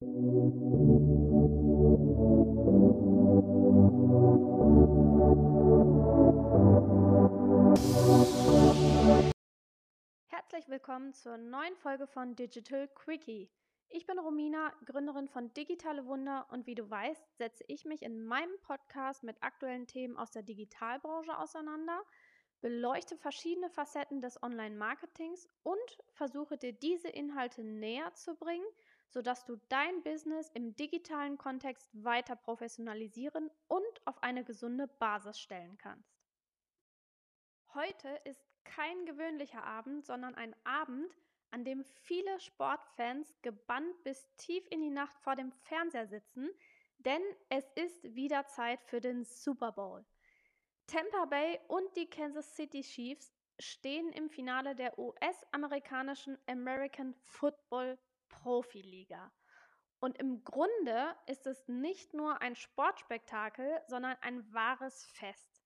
Herzlich willkommen zur neuen Folge von Digital Quickie. Ich bin Romina, Gründerin von Digitale Wunder und wie du weißt, setze ich mich in meinem Podcast mit aktuellen Themen aus der Digitalbranche auseinander, beleuchte verschiedene Facetten des Online-Marketings und versuche dir diese Inhalte näher zu bringen, sodass du dein Business im digitalen Kontext weiter professionalisieren und auf eine gesunde Basis stellen kannst. Heute ist kein gewöhnlicher Abend, sondern ein Abend, an dem viele Sportfans gebannt bis tief in die Nacht vor dem Fernseher sitzen, denn es ist wieder Zeit für den Super Bowl. Tampa Bay und die Kansas City Chiefs stehen im Finale der US-amerikanischen American Football Profiliga. Und im Grunde ist es nicht nur ein Sportspektakel, sondern ein wahres Fest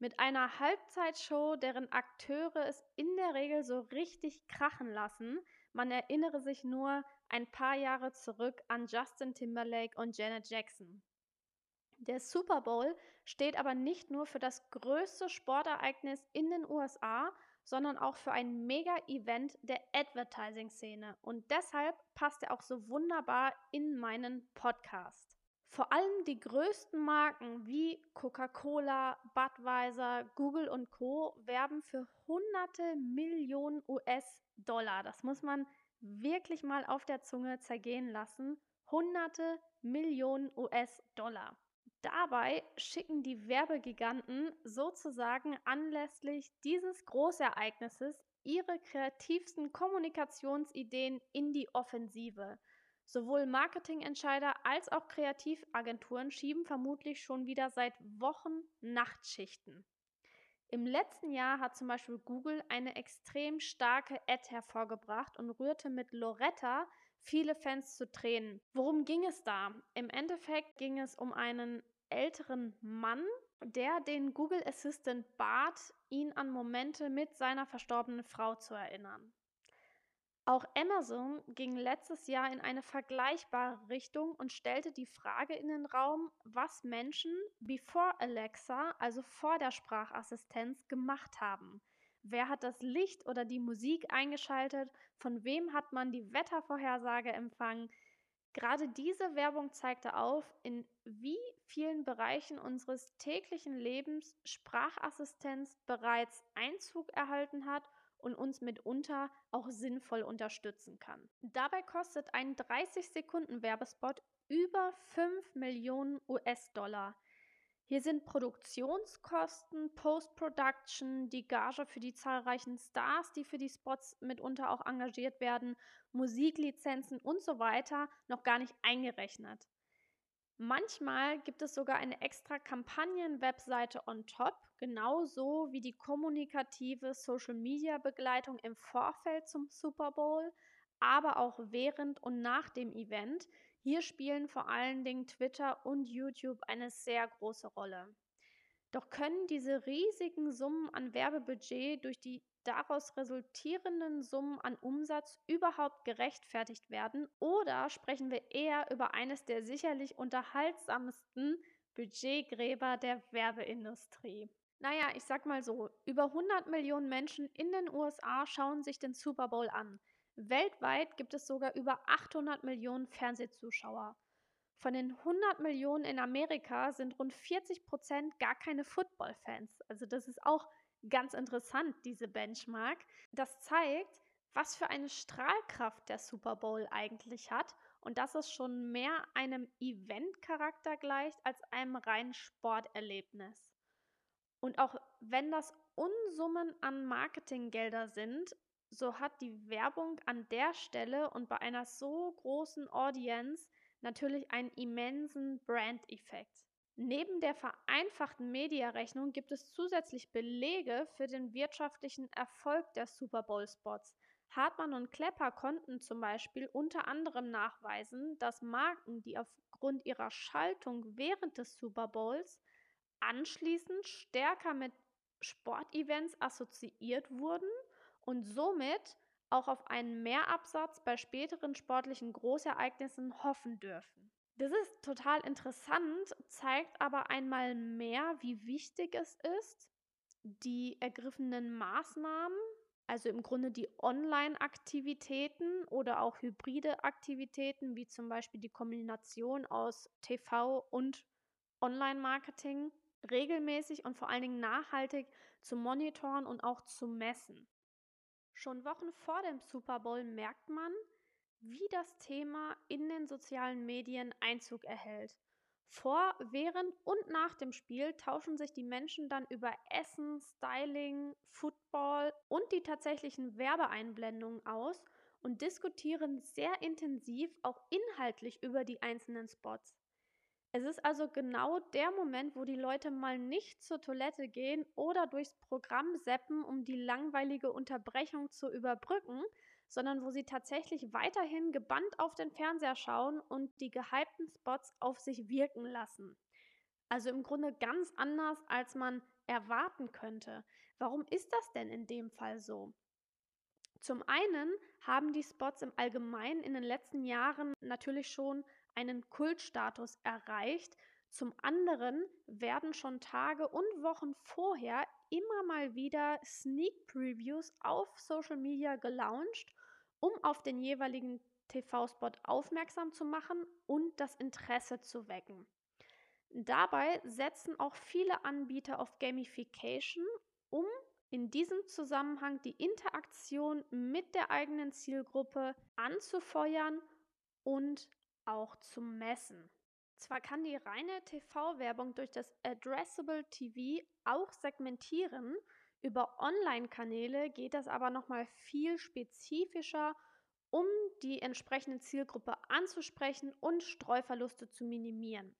mit einer Halbzeitshow, deren Akteure es in der Regel so richtig krachen lassen. Man erinnere sich nur ein paar Jahre zurück an Justin Timberlake und Janet Jackson. Der Super Bowl steht aber nicht nur für das größte Sportereignis in den USA, sondern auch für ein Mega-Event der Advertising-Szene. Und deshalb passt er auch so wunderbar in meinen Podcast. Vor allem die größten Marken wie Coca-Cola, Budweiser, Google und Co. werben für hunderte Millionen US-Dollar. Das muss man wirklich mal auf der Zunge zergehen lassen. Hunderte Millionen US-Dollar. Dabei schicken die Werbegiganten sozusagen anlässlich dieses Großereignisses ihre kreativsten Kommunikationsideen in die Offensive. Sowohl Marketingentscheider als auch Kreativagenturen schieben vermutlich schon wieder seit Wochen Nachtschichten. Im letzten Jahr hat zum Beispiel Google eine extrem starke Ad hervorgebracht und rührte mit Loretta viele Fans zu Tränen. Worum ging es da? Im Endeffekt ging es um einen älteren Mann, der den Google Assistant bat, ihn an Momente mit seiner verstorbenen Frau zu erinnern. Auch Amazon ging letztes Jahr in eine vergleichbare Richtung und stellte die Frage in den Raum, was Menschen before Alexa, also vor der Sprachassistenz, gemacht haben. Wer hat das Licht oder die Musik eingeschaltet? Von wem hat man die Wettervorhersage empfangen? Gerade diese Werbung zeigte auf, in wie vielen Bereichen unseres täglichen Lebens Sprachassistenz bereits Einzug erhalten hat und uns mitunter auch sinnvoll unterstützen kann. Dabei kostet ein 30 Sekunden Werbespot über 5 Millionen US-Dollar. Hier sind Produktionskosten, Post-Production, die Gage für die zahlreichen Stars, die für die Spots mitunter auch engagiert werden, Musiklizenzen und so weiter noch gar nicht eingerechnet. Manchmal gibt es sogar eine extra Kampagnen-Webseite on top, genauso wie die kommunikative Social-Media-Begleitung im Vorfeld zum Super Bowl, aber auch während und nach dem Event. Hier spielen vor allen Dingen Twitter und YouTube eine sehr große Rolle. Doch können diese riesigen Summen an Werbebudget durch die daraus resultierenden Summen an Umsatz überhaupt gerechtfertigt werden oder sprechen wir eher über eines der sicherlich unterhaltsamsten Budgetgräber der Werbeindustrie? Naja, ich sag mal so, über 100 Millionen Menschen in den USA schauen sich den Super Bowl an. Weltweit gibt es sogar über 800 Millionen Fernsehzuschauer. Von den 100 Millionen in Amerika sind rund 40 Prozent gar keine Football-Fans. Also das ist auch ganz interessant, diese Benchmark. Das zeigt, was für eine Strahlkraft der Super Bowl eigentlich hat und dass es schon mehr einem Event-Charakter gleicht als einem reinen Sporterlebnis. Und auch wenn das Unsummen an Marketinggelder sind, so hat die Werbung an der Stelle und bei einer so großen Audience natürlich einen immensen Brand-Effekt. Neben der vereinfachten Mediarechnung gibt es zusätzlich Belege für den wirtschaftlichen Erfolg der Super Bowl-Spots. Hartmann und Klepper konnten zum Beispiel unter anderem nachweisen, dass Marken, die aufgrund ihrer Schaltung während des Super Bowls anschließend stärker mit Sportevents assoziiert wurden und somit auch auf einen Mehrabsatz bei späteren sportlichen Großereignissen hoffen dürfen. Das ist total interessant, zeigt aber einmal mehr, wie wichtig es ist, die ergriffenen Maßnahmen, also im Grunde die Online-Aktivitäten oder auch hybride Aktivitäten, wie zum Beispiel die Kombination aus TV und Online-Marketing, regelmäßig und vor allen Dingen nachhaltig zu monitoren und auch zu messen. Schon Wochen vor dem Super Bowl merkt man, wie das Thema in den sozialen Medien Einzug erhält. Vor, während und nach dem Spiel tauschen sich die Menschen dann über Essen, Styling, Football und die tatsächlichen Werbeeinblendungen aus und diskutieren sehr intensiv auch inhaltlich über die einzelnen Spots. Es ist also genau der Moment, wo die Leute mal nicht zur Toilette gehen oder durchs Programm seppen, um die langweilige Unterbrechung zu überbrücken, sondern wo sie tatsächlich weiterhin gebannt auf den Fernseher schauen und die gehypten Spots auf sich wirken lassen. Also im Grunde ganz anders, als man erwarten könnte. Warum ist das denn in dem Fall so? Zum einen haben die Spots im Allgemeinen in den letzten Jahren natürlich schon einen Kultstatus erreicht. Zum anderen werden schon Tage und Wochen vorher immer mal wieder Sneak Previews auf Social Media gelauncht, um auf den jeweiligen TV-Spot aufmerksam zu machen und das Interesse zu wecken. Dabei setzen auch viele Anbieter auf Gamification, um in diesem Zusammenhang die Interaktion mit der eigenen Zielgruppe anzufeuern und auch zu messen. Zwar kann die reine TV-Werbung durch das Addressable TV auch segmentieren, über Online-Kanäle geht das aber nochmal viel spezifischer, um die entsprechende Zielgruppe anzusprechen und Streuverluste zu minimieren.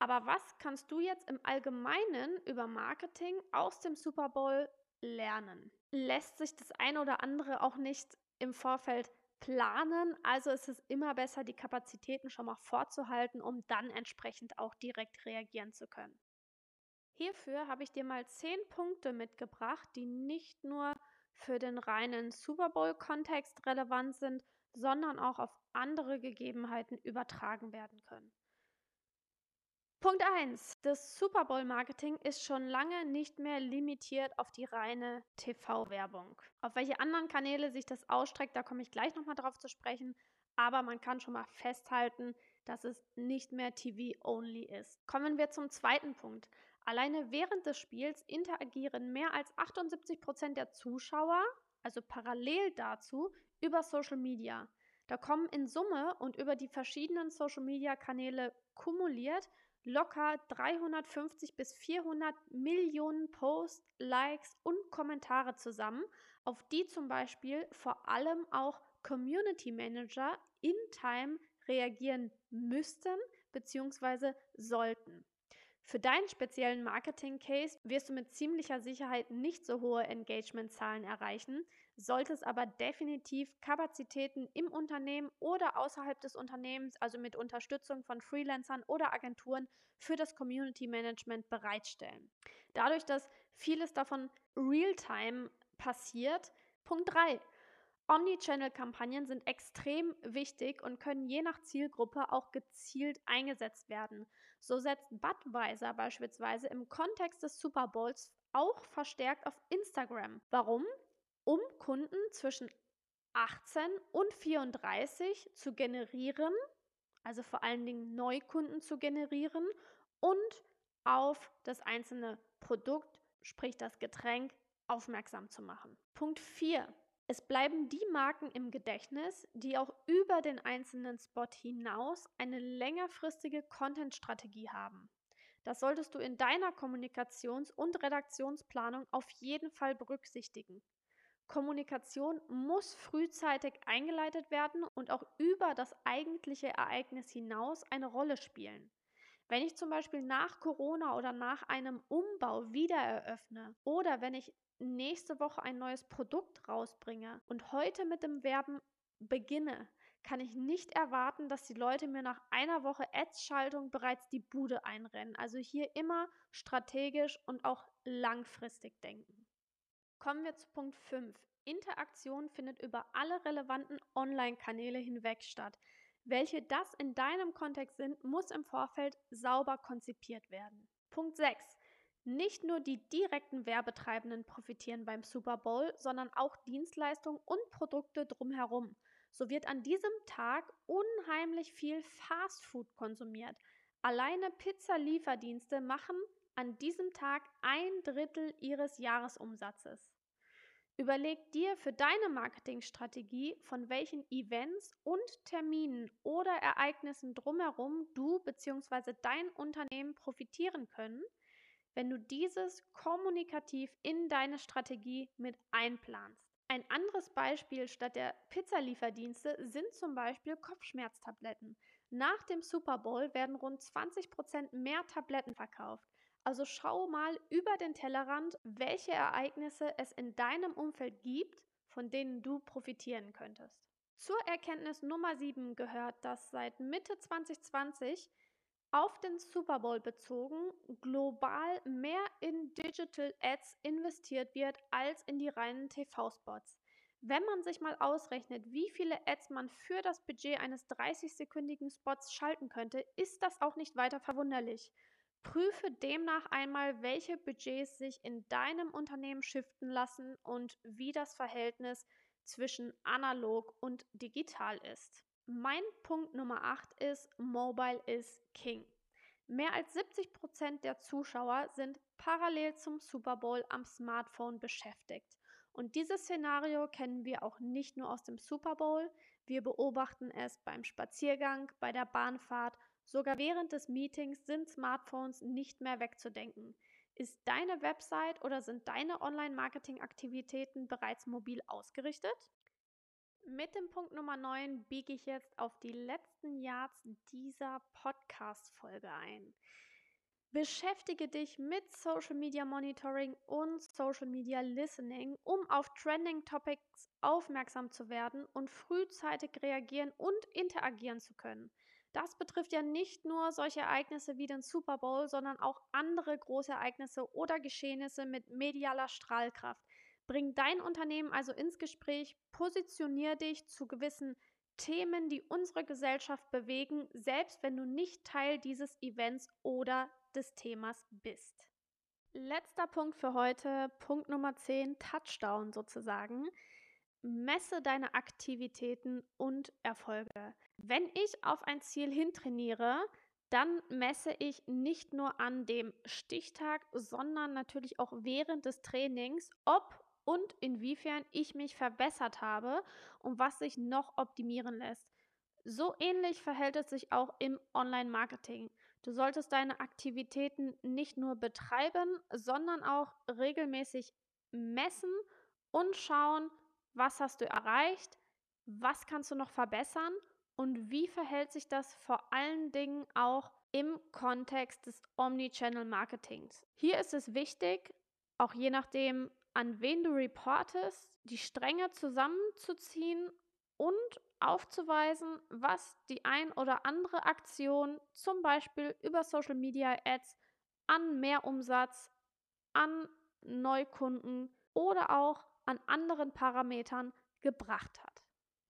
Aber was kannst du jetzt im Allgemeinen über Marketing aus dem Super Bowl lernen? Lässt sich das eine oder andere auch nicht im Vorfeld planen. Also ist es immer besser, die Kapazitäten schon mal vorzuhalten, um dann entsprechend auch direkt reagieren zu können. Hierfür habe ich dir mal zehn Punkte mitgebracht, die nicht nur für den reinen Super Bowl-Kontext relevant sind, sondern auch auf andere Gegebenheiten übertragen werden können. Punkt 1. Das Super Bowl Marketing ist schon lange nicht mehr limitiert auf die reine TV-Werbung. Auf welche anderen Kanäle sich das ausstreckt, da komme ich gleich nochmal drauf zu sprechen. Aber man kann schon mal festhalten, dass es nicht mehr TV-only ist. Kommen wir zum zweiten Punkt. Alleine während des Spiels interagieren mehr als 78 Prozent der Zuschauer, also parallel dazu, über Social Media. Da kommen in Summe und über die verschiedenen Social Media Kanäle kumuliert locker 350 bis 400 Millionen Posts, Likes und Kommentare zusammen, auf die zum Beispiel vor allem auch Community Manager in Time reagieren müssten bzw. sollten. Für deinen speziellen Marketing-Case wirst du mit ziemlicher Sicherheit nicht so hohe Engagement-Zahlen erreichen, solltest aber definitiv Kapazitäten im Unternehmen oder außerhalb des Unternehmens, also mit Unterstützung von Freelancern oder Agenturen für das Community Management bereitstellen. Dadurch, dass vieles davon real-time passiert. Punkt 3. Omnichannel-Kampagnen sind extrem wichtig und können je nach Zielgruppe auch gezielt eingesetzt werden. So setzt Budweiser beispielsweise im Kontext des Super Bowls auch verstärkt auf Instagram. Warum? Um Kunden zwischen 18 und 34 zu generieren, also vor allen Dingen Neukunden zu generieren und auf das einzelne Produkt, sprich das Getränk, aufmerksam zu machen. Punkt 4. Es bleiben die Marken im Gedächtnis, die auch über den einzelnen Spot hinaus eine längerfristige Content-Strategie haben. Das solltest du in deiner Kommunikations- und Redaktionsplanung auf jeden Fall berücksichtigen. Kommunikation muss frühzeitig eingeleitet werden und auch über das eigentliche Ereignis hinaus eine Rolle spielen. Wenn ich zum Beispiel nach Corona oder nach einem Umbau wieder eröffne oder wenn ich nächste Woche ein neues Produkt rausbringe und heute mit dem Werben beginne, kann ich nicht erwarten, dass die Leute mir nach einer Woche Ads-Schaltung bereits die Bude einrennen. Also hier immer strategisch und auch langfristig denken. Kommen wir zu Punkt 5. Interaktion findet über alle relevanten Online-Kanäle hinweg statt. Welche das in deinem Kontext sind, muss im Vorfeld sauber konzipiert werden. Punkt 6. Nicht nur die direkten Werbetreibenden profitieren beim Super Bowl, sondern auch Dienstleistungen und Produkte drumherum. So wird an diesem Tag unheimlich viel Fastfood konsumiert. Alleine Pizzalieferdienste machen an diesem Tag ein Drittel ihres Jahresumsatzes. Überleg dir für deine Marketingstrategie, von welchen Events und Terminen oder Ereignissen drumherum du bzw. dein Unternehmen profitieren können, wenn du dieses kommunikativ in deine Strategie mit einplanst. Ein anderes Beispiel statt der Pizzalieferdienste sind zum Beispiel Kopfschmerztabletten. Nach dem Super Bowl werden rund 20% mehr Tabletten verkauft. Also schau mal über den Tellerrand, welche Ereignisse es in deinem Umfeld gibt, von denen du profitieren könntest. Zur Erkenntnis Nummer 7 gehört, dass seit Mitte 2020 auf den Super Bowl bezogen global mehr in Digital Ads investiert wird als in die reinen TV-Spots. Wenn man sich mal ausrechnet, wie viele Ads man für das Budget eines 30-sekündigen Spots schalten könnte, ist das auch nicht weiter verwunderlich. Prüfe demnach einmal, welche Budgets sich in deinem Unternehmen shiften lassen und wie das Verhältnis zwischen analog und digital ist. Mein Punkt Nummer 8 ist, Mobile is King. Mehr als 70 Prozent der Zuschauer sind parallel zum Super Bowl am Smartphone beschäftigt. Und dieses Szenario kennen wir auch nicht nur aus dem Super Bowl, wir beobachten es beim Spaziergang, bei der Bahnfahrt Sogar während des Meetings sind Smartphones nicht mehr wegzudenken. Ist deine Website oder sind deine Online-Marketing-Aktivitäten bereits mobil ausgerichtet? Mit dem Punkt Nummer 9 biege ich jetzt auf die letzten Yards dieser Podcast-Folge ein. Beschäftige dich mit Social Media Monitoring und Social Media Listening, um auf Trending Topics aufmerksam zu werden und frühzeitig reagieren und interagieren zu können. Das betrifft ja nicht nur solche Ereignisse wie den Super Bowl, sondern auch andere große Ereignisse oder Geschehnisse mit medialer Strahlkraft. Bring dein Unternehmen also ins Gespräch, positionier dich zu gewissen Themen, die unsere Gesellschaft bewegen, selbst wenn du nicht Teil dieses Events oder des Themas bist. Letzter Punkt für heute, Punkt Nummer 10, Touchdown sozusagen. Messe deine Aktivitäten und Erfolge. Wenn ich auf ein Ziel hintrainiere, dann messe ich nicht nur an dem Stichtag, sondern natürlich auch während des Trainings, ob und inwiefern ich mich verbessert habe und was sich noch optimieren lässt. So ähnlich verhält es sich auch im Online-Marketing. Du solltest deine Aktivitäten nicht nur betreiben, sondern auch regelmäßig messen und schauen, was hast du erreicht, was kannst du noch verbessern und wie verhält sich das vor allen Dingen auch im Kontext des Omnichannel Marketings. Hier ist es wichtig, auch je nachdem, an wen du reportest, die Stränge zusammenzuziehen und aufzuweisen, was die ein oder andere Aktion zum Beispiel über Social Media Ads an Mehrumsatz, an Neukunden oder auch an anderen Parametern gebracht hat.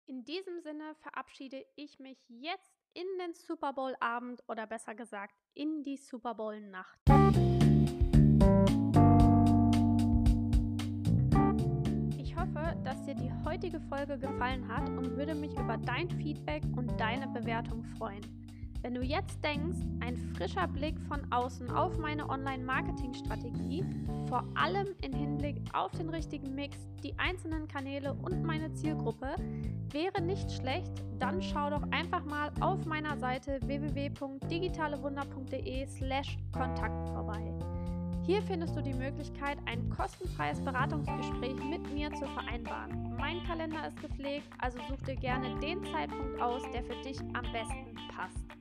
In diesem Sinne verabschiede ich mich jetzt in den Super Bowl Abend oder besser gesagt in die Super Bowl Nacht. Ich hoffe, dass dir die heutige Folge gefallen hat und würde mich über dein Feedback und deine Bewertung freuen. Wenn du jetzt denkst, ein frischer Blick von außen auf meine Online-Marketing-Strategie, vor allem im Hinblick auf den richtigen Mix, die einzelnen Kanäle und meine Zielgruppe, wäre nicht schlecht, dann schau doch einfach mal auf meiner Seite www.digitalewunder.de/slash Kontakt vorbei. Hier findest du die Möglichkeit, ein kostenfreies Beratungsgespräch mit mir zu vereinbaren. Mein Kalender ist gepflegt, also such dir gerne den Zeitpunkt aus, der für dich am besten passt.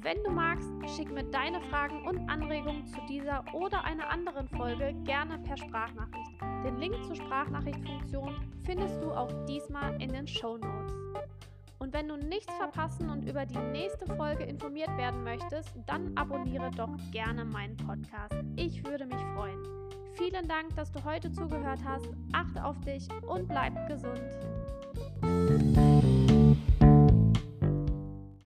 Wenn du magst, schick mir deine Fragen und Anregungen zu dieser oder einer anderen Folge gerne per Sprachnachricht. Den Link zur Sprachnachrichtfunktion findest du auch diesmal in den Show Notes. Und wenn du nichts verpassen und über die nächste Folge informiert werden möchtest, dann abonniere doch gerne meinen Podcast. Ich würde mich freuen. Vielen Dank, dass du heute zugehört hast. Achte auf dich und bleib gesund.